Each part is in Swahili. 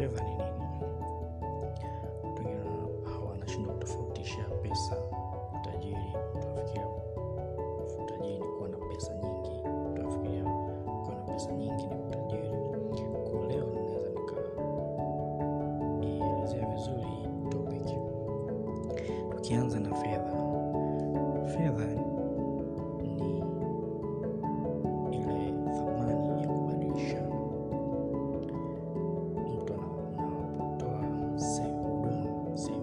Fedha ni nini? Watu hawa wanashindwa kutofautisha pesa, utajiri. Utafikiria utajiri ni kuwa na pesa nyingi, utafikiria kuwa na pesa nyingi ni utajiri. Kwa leo naweza nikaielezea vizuri topic, tukianza na fedha. Fedha sehemu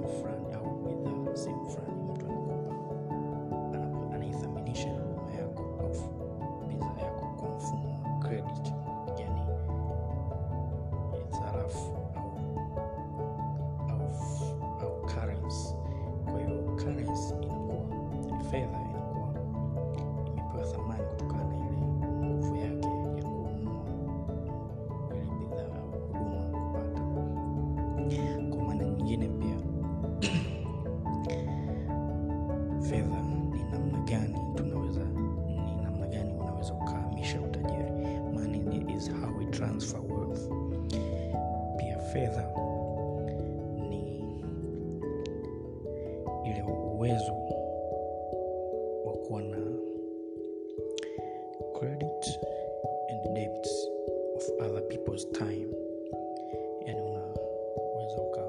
huduma au bidhaa sehemu fulani, mtu anakopa, anaithaminisha yako bidhaa yako kwa mfumo wa yani sarafu au, fedha inakuwa imepewa thamani kutokana na nguvu yake ya kununua bidhaa au huduma mwingine pia. Fedha ni namna gani tunaweza ni namna gani unaweza ukahamisha utajiri. Money is how we transfer wealth. Pia fedha ni ile uwezo wa kuwa na credit and debts of other people's time. Yani unaweza uka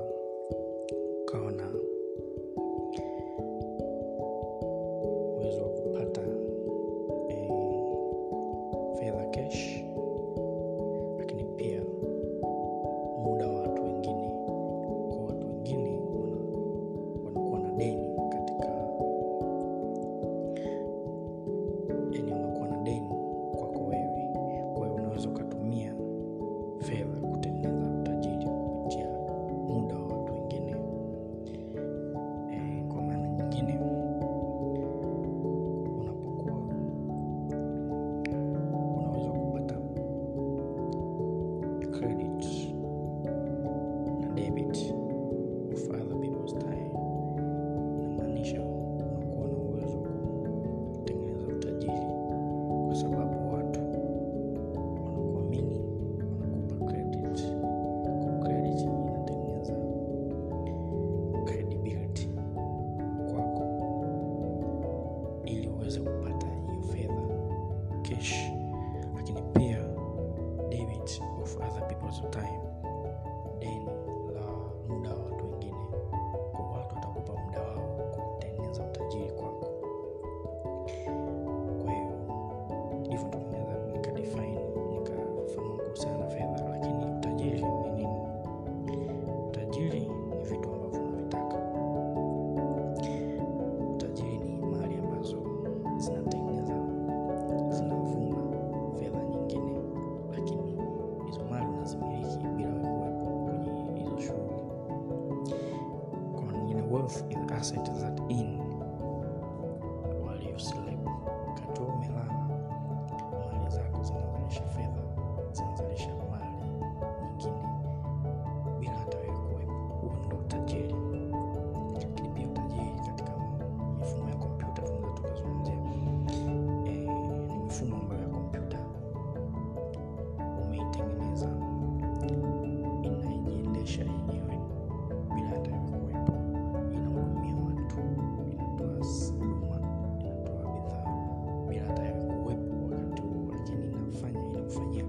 favor.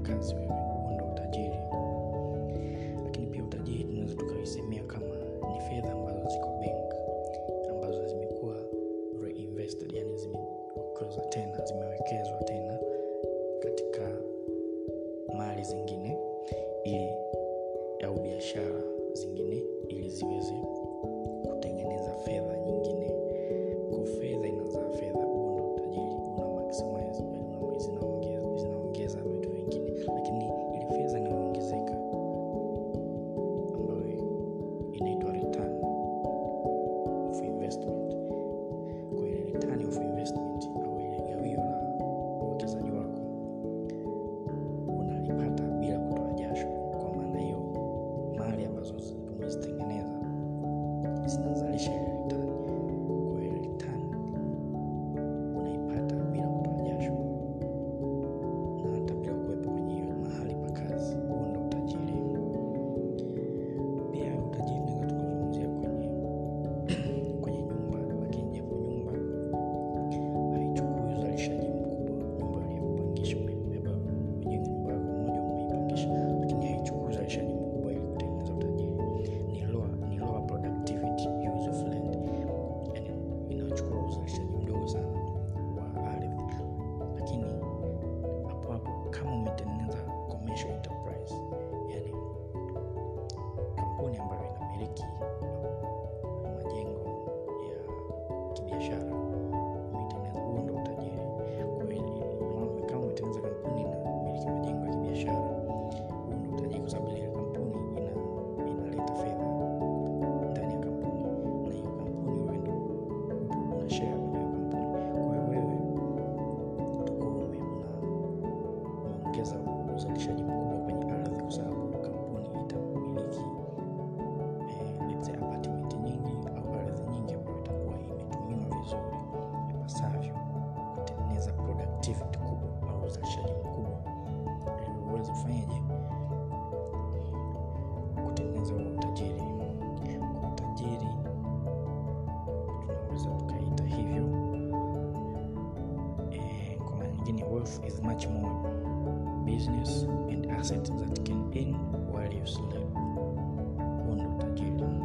podcast. uzalishaji mkubwa kwenye ardhi kwa sababu kampuni itamiliki eh, apartment nyingi au ardhi nyingi ambayo itakuwa imetumiwa vizuri ipasavyo kutengeneza productivity kubwa au uzalishaji mkubwa. Ili uweze kufanyaje? Kutengeneza utajiri. Utajiri tunaweza tukaita hivyo. Eh, kwa maana nyingine is much more. business, and assets that can earn while you sleep. One Tajiri.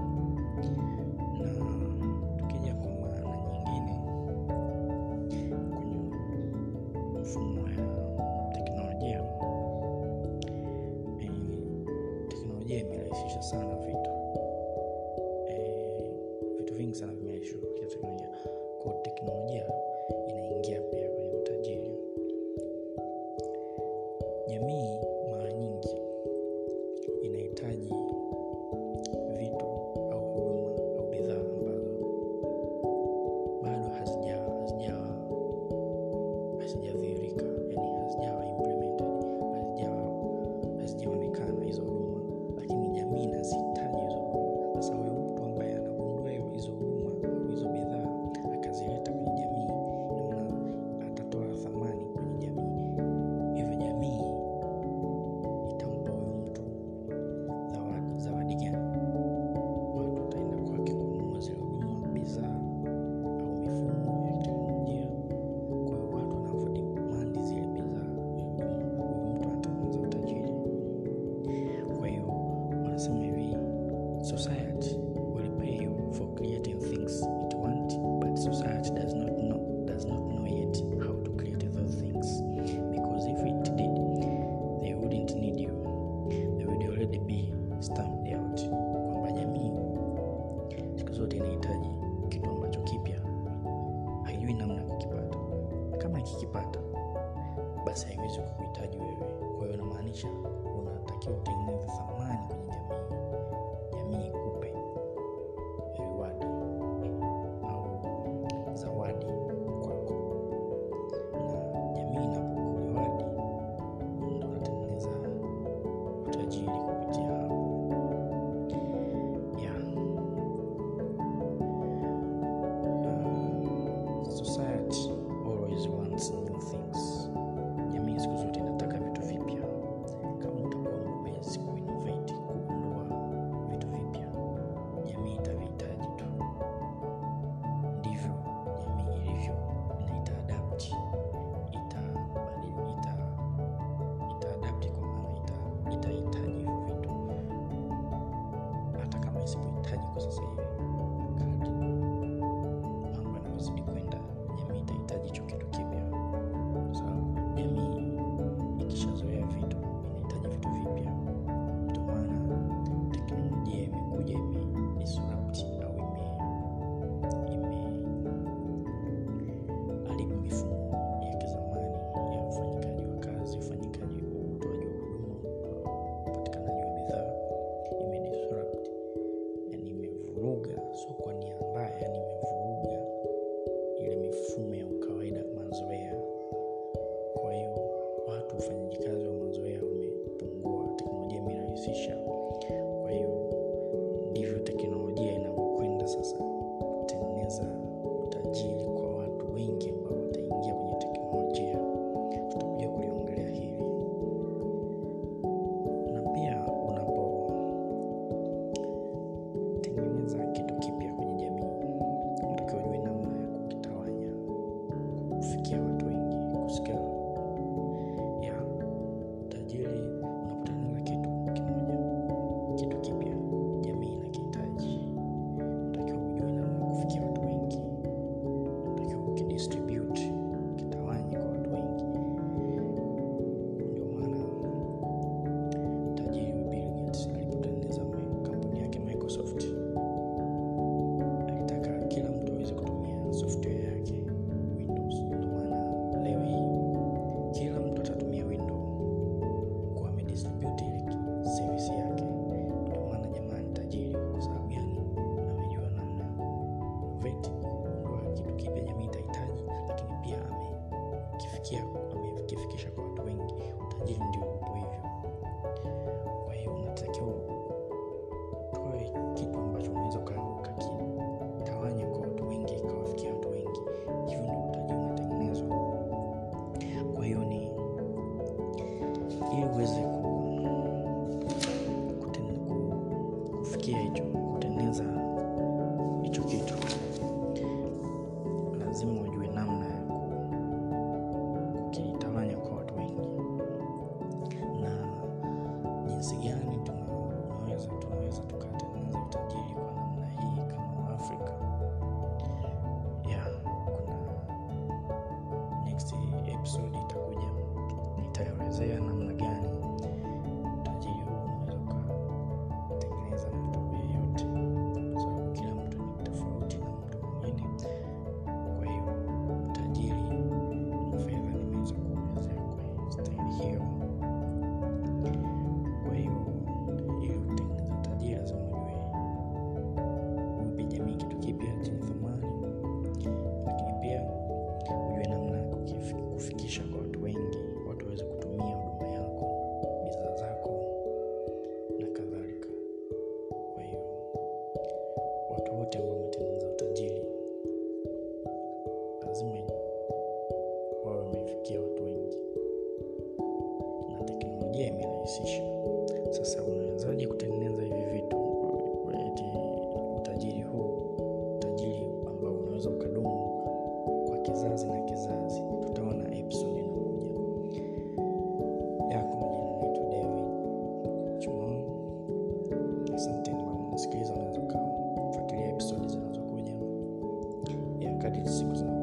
kuharibu mifumo ya kizamani ya ufanyikaji wa kazi ufanyikaji wa utoaji wa huduma upatikanaji wa bidhaa. Imedisrupt yani imevuruga so kwa nia mbaya yani imevuruga ile mifumo ya ukawaida mazoea. Kwa hiyo watu ufanyajikazi wa mazoea umepungua teknolojia imerahisisha. Kwa hiyo ndivyo teknolojia inavyokwenda sasa kutengeneza utajiri kwa watu wengi. Thank you. kujihusisha. Sasa unawezaji kutengeneza hivi vitu? Eti utajiri huu utajiri ambao unaweza ukadumu kwa kizazi na kizazi. Tutaona episode inakuja. Yako majina naitwa david chumao asanteni nasikiliza unaweza ukafuatilia episode zinazokuja. Ya kati siku zina